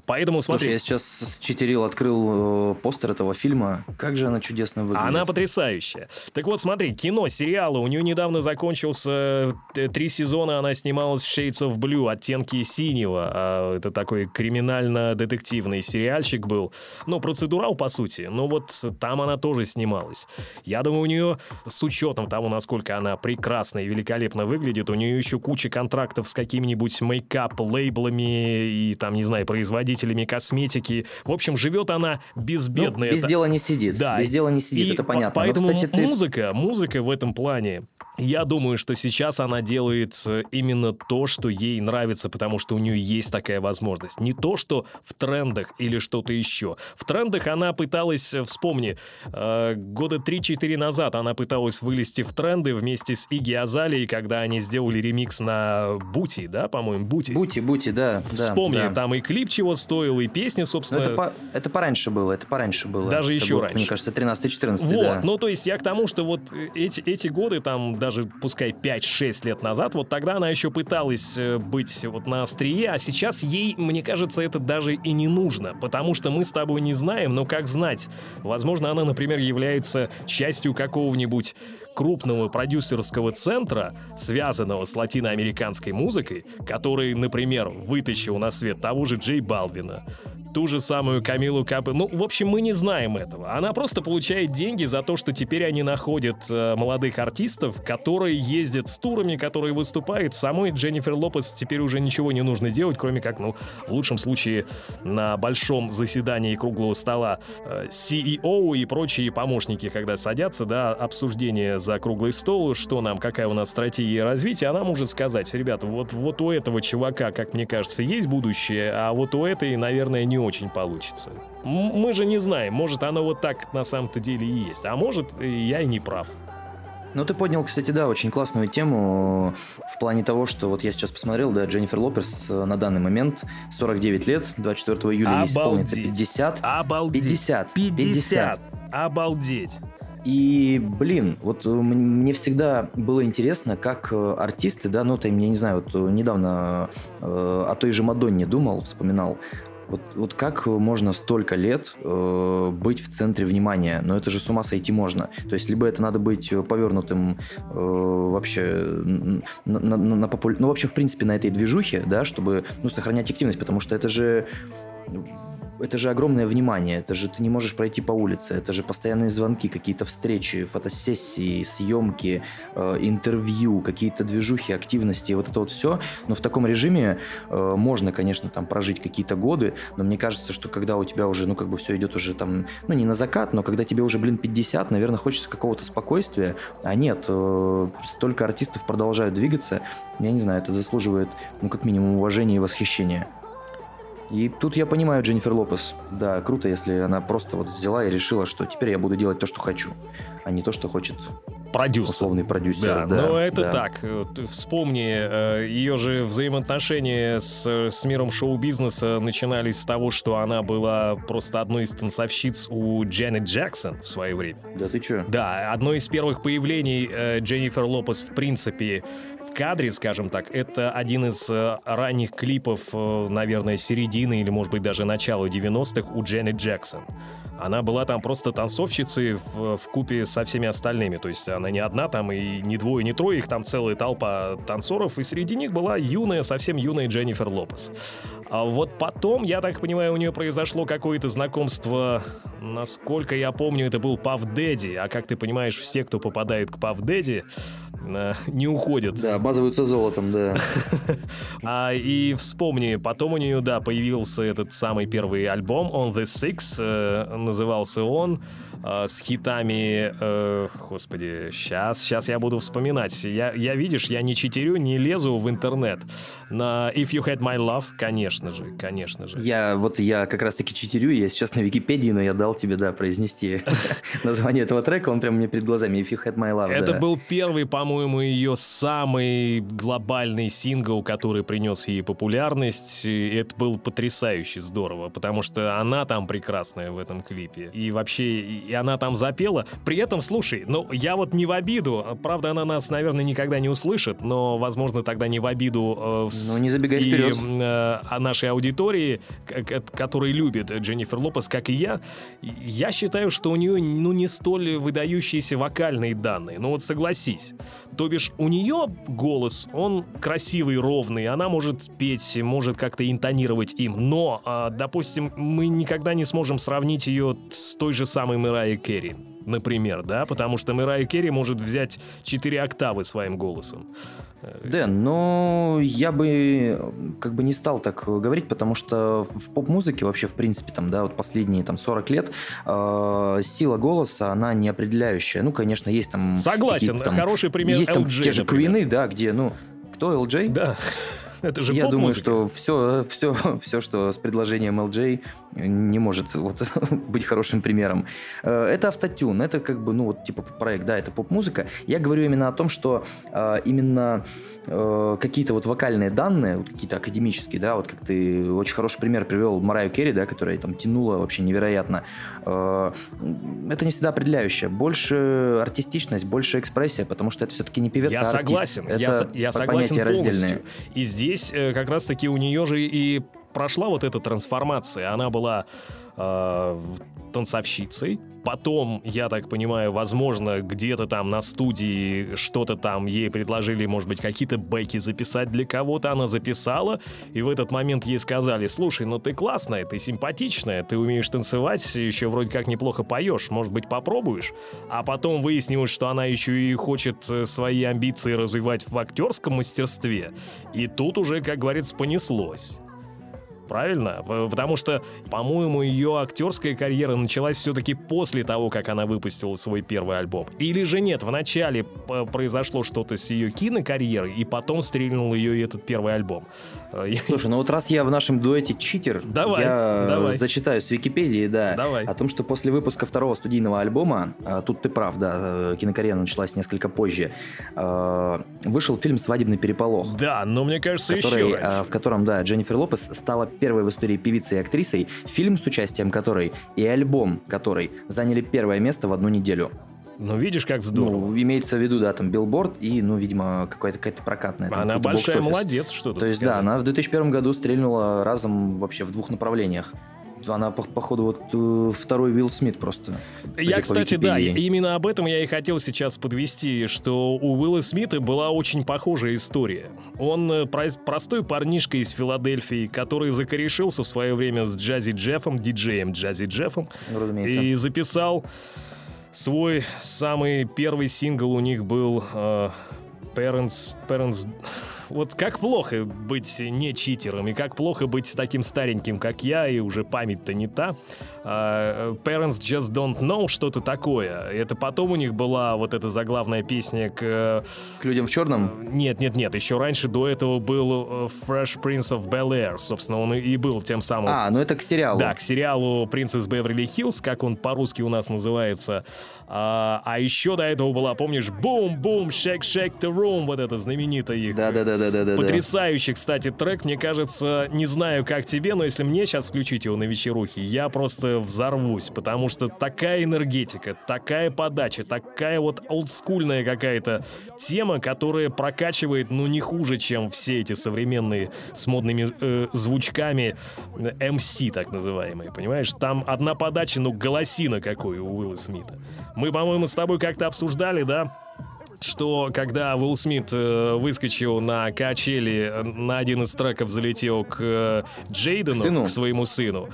Поэтому смотри...
Слушай, я сейчас читерил, открыл э, постер этого фильма. Как же она чудесно выглядит.
Она потрясающая. Так вот, смотри, кино, сериалы. У нее недавно закончился э, три сезона, она снималась в Shades of Blue, оттенки синего. А это такой криминально-детективный сериальчик был. Ну, процедурал, по сути. Но вот там она тоже снималась. Я думаю, у нее с учетом того, насколько она прекрасно и великолепно выглядит, у нее еще куча контрактов с какими-нибудь мейкап-лейблами и там, не знаю, производителями косметики. В общем, живет она безбедно. Ну,
без это... дела не сидит. Да. Без дела не сидит,
и
это понятно.
Поэтому Но, кстати, ты... музыка, музыка в этом плане Я думаю, что сейчас она делает э, именно то, что ей нравится, потому что у нее есть такая возможность. Не то, что в трендах или что-то еще. В трендах она пыталась, э, вспомни, э, года 3-4 назад она пыталась вылезти в тренды вместе с Иги Азалией, когда они сделали ремикс на Бути, да, по-моему, Бути.
Бути, Бути, да.
Вспомни,
да, да.
там и клип чего стоил, и песня, собственно.
Но это, по, это пораньше было, это пораньше было.
Даже
это
еще
было,
раньше.
Мне кажется, 13-14,
Вот,
да.
ну то есть я к тому, что вот эти, эти годы, там даже пускай 5-6 лет назад, вот тогда она еще пыталась э, быть вот на острие, а сейчас ей, мне кажется, это даже и не нужно, потому что мы с тобой не знаем, но как знать? Возможно, она, например, является частью какого-нибудь крупного продюсерского центра, связанного с латиноамериканской музыкой, который, например, вытащил на свет того же Джей Балвина, ту же самую Камилу Капы. Ну, в общем, мы не знаем этого. Она просто получает деньги за то, что теперь они находят э, молодых артистов, которые ездят с турами, которые выступают. Самой Дженнифер Лопес теперь уже ничего не нужно делать, кроме как, ну, в лучшем случае, на большом заседании круглого стола э, CEO и прочие помощники, когда садятся, да, обсуждение за круглый стол, что нам, какая у нас стратегия развития, она может сказать, ребята, вот, вот у этого чувака, как мне кажется, есть будущее, а вот у этой, наверное, не очень получится. Мы же не знаем, может оно вот так на самом-то деле и есть, а может я и не прав.
Ну, ты поднял, кстати, да, очень классную тему в плане того, что вот я сейчас посмотрел, да, Дженнифер Лопес э, на данный момент 49 лет, 24 июля ей исполнится
Обалдеть.
50.
Обалдеть.
50.
50. Обалдеть.
И, блин, вот э, мне всегда было интересно, как э, артисты, да, ну, там, я не знаю, вот э, недавно э, о той же Мадонне думал, вспоминал, вот, вот как можно столько лет э, быть в центре внимания? Но это же с ума сойти можно. То есть, либо это надо быть повернутым э, вообще на, на- на попу- Ну, вообще, в принципе, на этой движухе, да, чтобы ну, сохранять активность, потому что это же это же огромное внимание, это же ты не можешь пройти по улице, это же постоянные звонки, какие-то встречи, фотосессии, съемки, э, интервью, какие-то движухи, активности, вот это вот все. Но в таком режиме э, можно, конечно, там прожить какие-то годы, но мне кажется, что когда у тебя уже, ну, как бы все идет уже там, ну, не на закат, но когда тебе уже, блин, 50, наверное, хочется какого-то спокойствия, а нет, э, столько артистов продолжают двигаться, я не знаю, это заслуживает, ну, как минимум, уважения и восхищения. И тут я понимаю Дженнифер Лопес. Да, круто, если она просто вот взяла и решила, что теперь я буду делать то, что хочу, а не то, что хочет
Продюсер.
условный продюсер.
Да, но это
да.
так. Вспомни, э, ее же взаимоотношения с, с миром шоу-бизнеса начинались с того, что она была просто одной из танцовщиц у Дженнет Джексон в свое время.
Да ты чё?
Да, одно из первых появлений э, Дженнифер Лопес в принципе кадре, скажем так, это один из э, ранних клипов, э, наверное, середины или, может быть, даже начала 90-х у Дженнет Джексон. Она была там просто танцовщицей в, в купе со всеми остальными. То есть она не одна там и не двое, не трое, их там целая толпа танцоров, и среди них была юная, совсем юная Дженнифер Лопес. А вот потом, я так понимаю, у нее произошло какое-то знакомство, насколько я помню, это был Пав Дэдди, а как ты понимаешь, все, кто попадает к Пав Дэдди, э, не уходят.
Да, обмазываются золотом, да.
А, и вспомни, потом у нее, да, появился этот самый первый альбом On The Six, э, назывался он, э, с хитами, э, господи, сейчас, сейчас я буду вспоминать. Я, я, видишь, я не читерю, не лезу в интернет. На If You Had My Love, конечно же, конечно же.
Я вот я как раз таки читерю, я сейчас на Википедии, но я дал тебе, да, произнести название этого трека, он прямо мне перед глазами, If You Had My Love,
Это
да.
был первый, по-моему, ее самый глобальный сингл, который принес ей популярность. И это было потрясающе здорово, потому что она там прекрасная в этом клипе. И вообще, и она там запела. При этом, слушай, ну, я вот не в обиду. Правда, она нас, наверное, никогда не услышит, но, возможно, тогда не в обиду э, с-
Ну, не забегай
и,
вперед.
э, о нашей аудитории, которая любит Дженнифер Лопес, как и я, я считаю, что у нее ну, не столь выдающиеся вокальные данные. Ну вот согласись. То бишь у нее голос, он красивый, ровный, она может петь, может как-то интонировать им, но, а, допустим, мы никогда не сможем сравнить ее с той же самой Мэрайей Керри, например, да, потому что Мэрайя Керри может взять 4 октавы своим голосом.
Дэн, ну, я бы как бы не стал так говорить, потому что в поп-музыке вообще, в принципе, там, да, вот последние там 40 лет э, сила голоса, она не определяющая. Ну, конечно, есть там...
Согласен,
там,
хороший пример
Есть там
LG,
те же
например.
Квины, да, где, ну, кто, LJ?
Да. Это же
Я думаю, что все, все, все, что с предложением LJ не может вот, быть хорошим примером. Э, Это автотюн, это как бы, ну, вот, типа, проект, да, это поп-музыка. Я говорю именно о том, что э, именно э, какие-то вот вокальные данные, вот какие-то академические, да, вот как ты очень хороший пример привел Мараю Керри, да, которая там тянула вообще невероятно. Э, это не всегда определяющее. Больше артистичность, больше экспрессия, потому что это все-таки не певец,
Я
а артист.
согласен,
Это
я, со- я
по-
согласен
понятия
полностью. И здесь э, как раз-таки у нее же и прошла вот эта трансформация. Она была э, танцовщицей. Потом, я так понимаю, возможно, где-то там на студии что-то там ей предложили, может быть, какие-то бэки записать для кого-то. Она записала, и в этот момент ей сказали, слушай, ну ты классная, ты симпатичная, ты умеешь танцевать, еще вроде как неплохо поешь, может быть, попробуешь? А потом выяснилось, что она еще и хочет э, свои амбиции развивать в актерском мастерстве. И тут уже, как говорится, понеслось. Правильно? Потому что, по-моему, ее актерская карьера началась все-таки после того, как она выпустила свой первый альбом. Или же нет, вначале произошло что-то с ее кинокарьерой, и потом стрельнул ее и этот первый альбом. Э,
Слушай, ну вот раз я в нашем дуэте читер,
Давай,
я
давай.
зачитаю с Википедии, да,
Давай.
о том, что после выпуска второго студийного альбома, а, тут ты прав, да, э, кинокарьера началась несколько позже, э, вышел фильм «Свадебный переполох».
Да, но мне кажется,
который,
еще
э,
раньше.
в котором, да, Дженнифер Лопес стала первой в истории певицей и актрисой, фильм с участием которой и альбом которой заняли первое место в одну неделю.
Ну, видишь, как здорово.
Ну, имеется в виду, да, там билборд и, ну, видимо, какая-то какая-то прокатная. там,
она большая молодец, что тут
То есть,
сказать.
да, она в 2001 году стрельнула разом вообще в двух направлениях. Она, по- походу, вот э, второй Уилл Смит просто.
Я, кстати, да, именно об этом я и хотел сейчас подвести, что у Уилла Смита была очень похожая история. Он э, про- простой парнишка из Филадельфии, который закорешился в свое время с Джази Джеффом, диджеем Джази Джеффом,
Ну, разумеется.
и записал свой самый первый сингл у них был э, Parents, Parents... Вот как плохо быть не читером, и как плохо быть таким стареньким, как я, и уже память-то не та. А, Parents Just Don't Know, что-то такое. Это потом у них была вот эта заглавная песня к... э,
К людям в черном.
Нет, нет, нет, еще раньше до этого был э, Fresh Prince of Bel-Air. Собственно, он и- был тем самым
А, ну это к сериалу.
да, к сериалу «Принцесс Беверли Хиллз», как он по-русски у нас называется. А, а еще до этого была, помнишь, «Бум-бум, shake shake the room», вот это знаменитое их.
Да, да, да, да, да, да.
Потрясающий, кстати, трек, мне кажется, не знаю, как тебе, но если мне сейчас включить его на вечерухе, я просто взорвусь, потому что такая энергетика, такая подача, такая вот олдскульная какая-то тема, которая прокачивает, ну, не хуже, чем все эти современные с модными э, звучками э, MC, так называемые, понимаешь? Там одна подача, ну, голосина какой у Уилла Смита. Мы, по-моему, с тобой как-то обсуждали, да? Что когда Уилл Смит э, выскочил на качели, э, на один из треков залетел к э, Джейдену,
К сыну.
к своему сыну,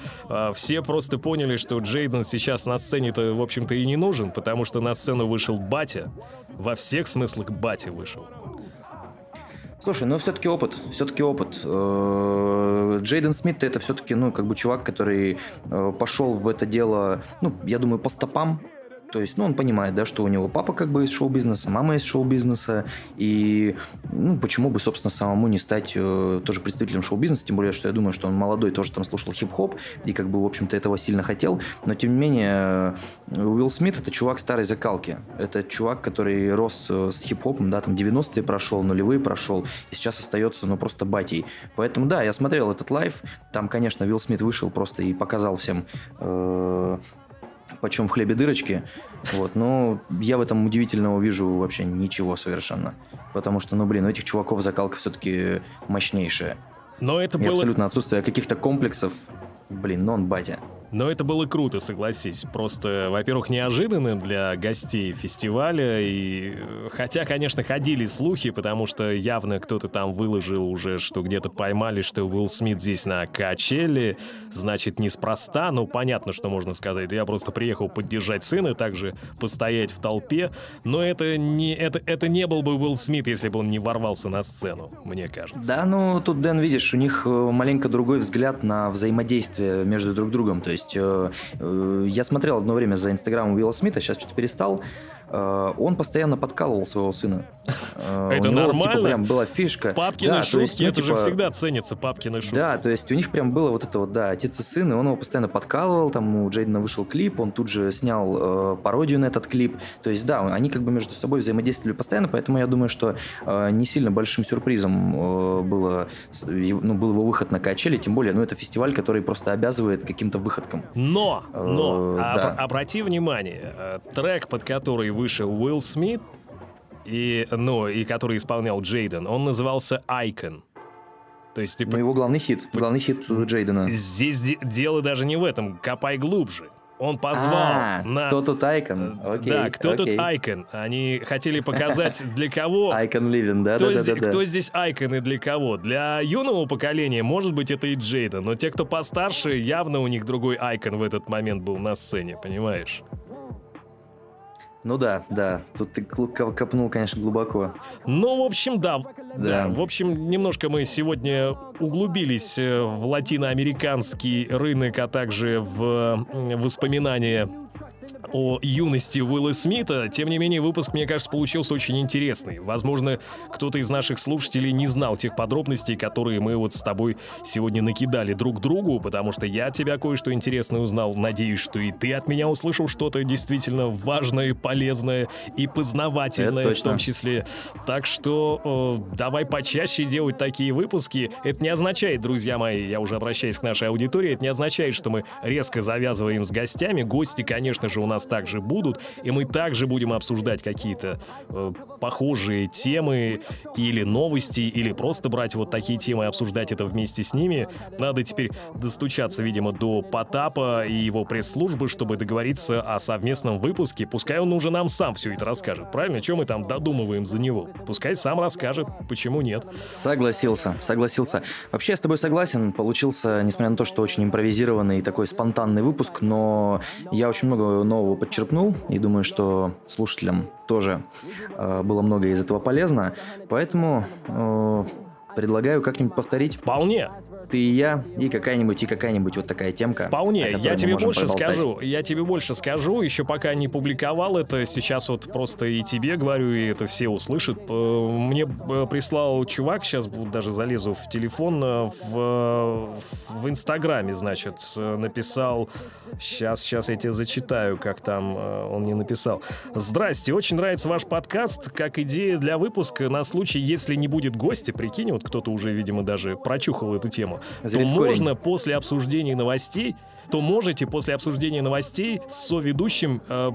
все просто поняли, что Джейден сейчас на сцене-то, в общем-то, и не нужен, потому что на сцену вышел батя, во всех смыслах батя вышел.
Слушай, ну все-таки опыт, все-таки опыт. Джейден Смит это все-таки, ну, как бы чувак, который пошел в это дело, ну, я думаю, по стопам. То есть, ну, он понимает, да, что у него папа как бы из шоу-бизнеса, мама из шоу-бизнеса, и, ну, почему бы, собственно, самому не стать э, тоже представителем шоу-бизнеса, тем более, что я думаю, что он молодой, тоже там слушал хип-хоп, и как бы, в общем-то, этого сильно хотел, но, тем не менее, э, Уилл Смит это чувак старой закалки, это чувак, который рос э, с хип-хопом, да, там 90-е прошел, нулевые прошел, и сейчас остается, ну, просто батей. Поэтому, да, я смотрел этот live, там, конечно, Уилл Смит вышел просто и показал всем э, почем в хлебе дырочки. Вот, но я в этом удивительного вижу вообще ничего совершенно. Потому что, ну, блин, у этих чуваков закалка все-таки мощнейшая.
Но это
И
было...
абсолютно отсутствие каких-то комплексов. Блин, ну он батя.
Но это было круто, согласись. Просто, во-первых, неожиданно для гостей фестиваля. И э, хотя, конечно, ходили слухи, потому что явно кто-то там выложил уже, что где-то поймали, что Уилл Смит здесь на качеле. Значит, неспроста. Ну, понятно, что можно сказать. Я просто приехал поддержать сына, также постоять в толпе. Но это не, это, это не был бы Уилл Смит, если бы он не ворвался на сцену, мне кажется.
Да, ну тут, Дэн, видишь, у них э, маленько другой взгляд на взаимодействие между друг другом. То есть э, э, я смотрел одно время за инстаграмом Уилла Смита, сейчас что-то перестал. Э, он постоянно подкалывал своего сына.
Э, это него, нормально?
Типа, прям была фишка.
Папкины да, шутки, ну, это типа, же всегда ценится, папкины шутки.
Да, то есть у них прям было вот это вот, да, отец и сын, и он его постоянно подкалывал, там у Джейдена вышел клип, он тут же снял э, пародию на этот клип. То есть, да, они как бы между собой взаимодействовали постоянно, поэтому я думаю, что не сильно большим сюрпризом было, ну, был его выход на качели, тем более, ну, это фестиваль, который просто обязывает каким-то выходкам.
Но, но, да. обрати внимание, трек, под который вышел Уилл Смит, и, ну, и который исполнял Джейден, он назывался «Icon».
То есть, типа, ну, его главный хит, главный хит Джейдена.
Здесь де- дело даже не в этом, копай глубже. Он позвал
а,
на...
кто тут Айкон?
Окей, да, кто окей. тут Айкон? Они хотели показать для кого...
Айкон Ливен, да, да, да,
Кто здесь Айкон и для кого? Для юного поколения, может быть, это и Джейда, но те, кто постарше, явно у них другой Айкон в этот момент был на сцене, понимаешь?
Ну да, да, тут ты копнул, конечно, глубоко.
Ну, в общем, да. Да. В общем, немножко мы сегодня углубились э, в латиноамериканский рынок, а также в воспоминания о юности Уилла Смита. Тем не менее, выпуск, мне кажется, получился очень интересный. Возможно, кто-то из наших слушателей не знал тех подробностей, которые мы вот с тобой сегодня накидали друг другу, потому что я от тебя кое-что интересное узнал. Надеюсь, что и ты от меня услышал что-то действительно важное, полезное и познавательное в том числе. Так что э, давай почаще делать такие выпуски. Это не означает, друзья мои, я уже обращаюсь к нашей аудитории, это не означает, что мы резко завязываем с гостями. Гости, конечно же, у нас также будут, и мы также будем обсуждать какие-то э, похожие темы или новости, или просто брать вот такие темы и обсуждать это вместе с ними. Надо теперь достучаться, видимо, до Потапа и его пресс-службы, чтобы договориться о совместном выпуске. Пускай он уже нам сам все это расскажет, правильно? Чем мы там додумываем за него? Пускай сам расскажет, почему нет.
Согласился, согласился. Вообще я с тобой согласен. Получился, несмотря на то, что очень импровизированный и такой спонтанный выпуск, но я очень много нового подчеркнул, и думаю, что слушателям тоже э, было много из этого полезно. Поэтому э, предлагаю как-нибудь повторить.
Вполне
ты и я, и какая-нибудь, и какая-нибудь вот такая темка.
Вполне. Я тебе больше поболтать. скажу. Я тебе больше скажу. Еще пока не публиковал это, сейчас вот просто и тебе говорю, и это все услышат. Э, мне э, прислал чувак, сейчас даже залезу в телефон, э, в, в Инстаграме, значит, написал... Сейчас, сейчас я тебе зачитаю, как там он мне написал. Здрасте, очень нравится ваш подкаст, как идея для выпуска на случай, если не будет гостя, прикинь, вот кто-то уже, видимо, даже прочухал эту тему то можно после обсуждения новостей то можете после обсуждения новостей с соведущим, э,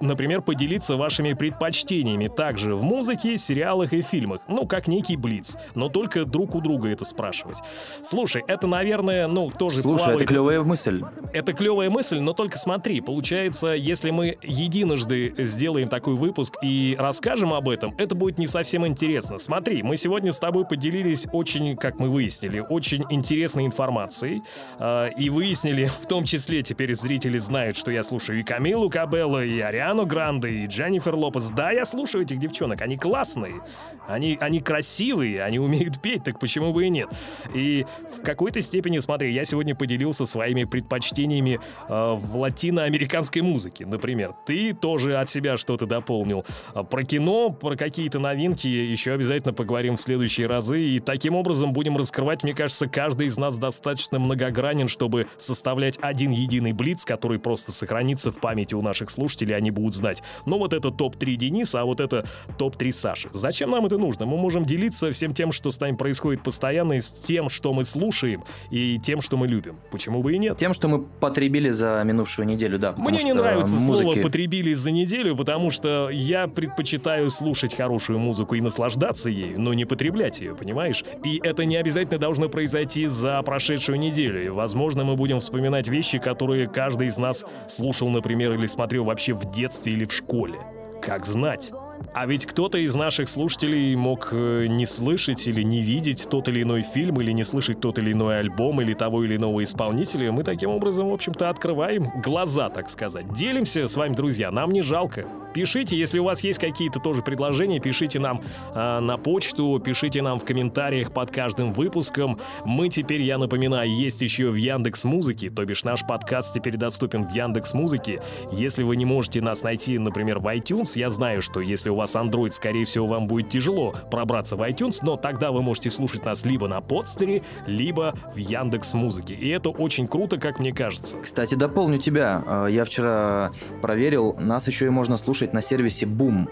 например, поделиться вашими предпочтениями также в музыке, сериалах и фильмах. Ну, как некий блиц. Но только друг у друга это спрашивать. Слушай, это, наверное, ну, тоже
Слушай, плавает... это клевая мысль.
Это клевая мысль, но только смотри, получается, если мы единожды сделаем такой выпуск и расскажем об этом, это будет не совсем интересно. Смотри, мы сегодня с тобой поделились очень, как мы выяснили, очень интересной информацией э, и выяснили в том числе теперь зрители знают, что я слушаю и Камилу Кабелло, и Ариану Гранде, и Дженнифер Лопес. Да, я слушаю этих девчонок, они классные, они, они красивые, они умеют петь, так почему бы и нет? И в какой-то степени, смотри, я сегодня поделился своими предпочтениями э, в латиноамериканской музыке, например. Ты тоже от себя что-то дополнил. А про кино, про какие-то новинки еще обязательно поговорим в следующие разы, и таким образом будем раскрывать, мне кажется, каждый из нас достаточно многогранен, чтобы составлять составлять один единый блиц, который просто сохранится в памяти у наших слушателей, они будут знать. Но вот это топ-3 Дениса, а вот это топ-3 Саши. Зачем нам это нужно? Мы можем делиться всем тем, что с нами происходит постоянно, и с тем, что мы слушаем, и тем, что мы любим. Почему бы и нет?
Тем, что мы потребили за минувшую неделю, да.
Мне не нравится музыки... слово «потребили за неделю», потому что я предпочитаю слушать хорошую музыку и наслаждаться ею, но не потреблять ее, понимаешь? И это не обязательно должно произойти произойти за прошедшую неделю. И, возможно, мы будем вспоминать вещи, которые каждый из нас слушал, например, или смотрел вообще в детстве или в школе. Как знать. А ведь кто-то из наших слушателей мог э, не слышать или не видеть тот или иной фильм, или не слышать тот или иной альбом, или того или иного исполнителя. Мы таким образом, в общем-то, открываем глаза, так сказать. Делимся с вами, друзья, нам не жалко. Пишите, если у вас есть какие-то тоже предложения, пишите нам э, на почту, пишите нам в комментариях под каждым выпуском. Мы теперь, я напоминаю, есть еще в Яндекс Музыке, то бишь наш подкаст теперь доступен в Яндекс Музыке. Если вы не можете нас найти, например, в iTunes, я знаю, что если у вас Android, скорее всего, вам будет тяжело пробраться в iTunes, но тогда вы можете слушать нас либо на подстере, либо в Яндекс Музыке. И это очень круто, как мне кажется.
Кстати, дополню тебя. А, я вчера проверил, нас еще и можно слушать слушать на сервисе Boom,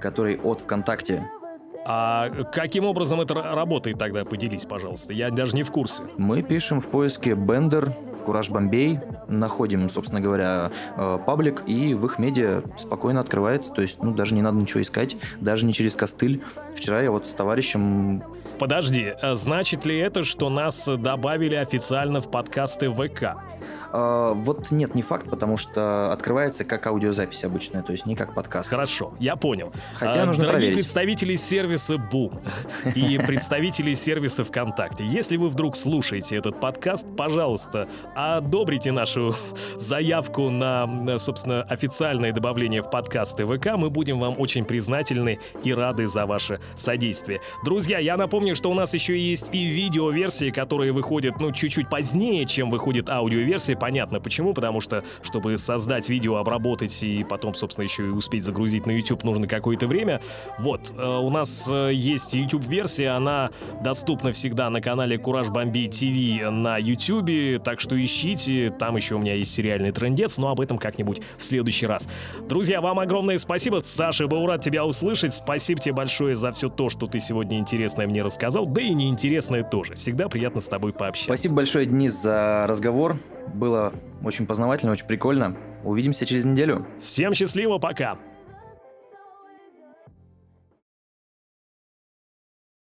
который от ВКонтакте.
А каким образом это работает тогда? Поделись, пожалуйста. Я даже не в курсе.
Мы пишем в поиске Бендер, Кураж Бомбей, находим, собственно говоря, э, паблик, и в их медиа спокойно открывается, то есть, ну, даже не надо ничего искать, даже не через костыль. Вчера я вот с товарищем...
Подожди, а значит ли это, что нас добавили официально в подкасты ВК?
А, вот нет, не факт, потому что открывается как аудиозапись обычная, то есть не как подкаст.
Хорошо, я понял.
Хотя а, нужно
Дорогие
проверить.
представители сервиса Boom и представители сервиса ВКонтакте, если вы вдруг слушаете этот подкаст, пожалуйста, одобрите нашу заявку на, собственно, официальное добавление в подкасты ВК. Мы будем вам очень признательны и рады за ваше содействие. Друзья, я напомню, что у нас еще есть и видеоверсии, которые выходят, ну, чуть-чуть позднее, чем выходит аудиоверсия понятно почему, потому что, чтобы создать видео, обработать и потом, собственно, еще и успеть загрузить на YouTube, нужно какое-то время. Вот, э, у нас э, есть YouTube-версия, она доступна всегда на канале Кураж Бомби ТВ на YouTube, так что ищите, там еще у меня есть сериальный трендец, но об этом как-нибудь в следующий раз. Друзья, вам огромное спасибо, Саша, был рад тебя услышать, спасибо тебе большое за все то, что ты сегодня интересное мне рассказал, да и неинтересное тоже. Всегда приятно с тобой пообщаться.
Спасибо большое, Денис, за разговор. Было очень познавательно, очень прикольно. Увидимся через неделю.
Всем счастливо, пока!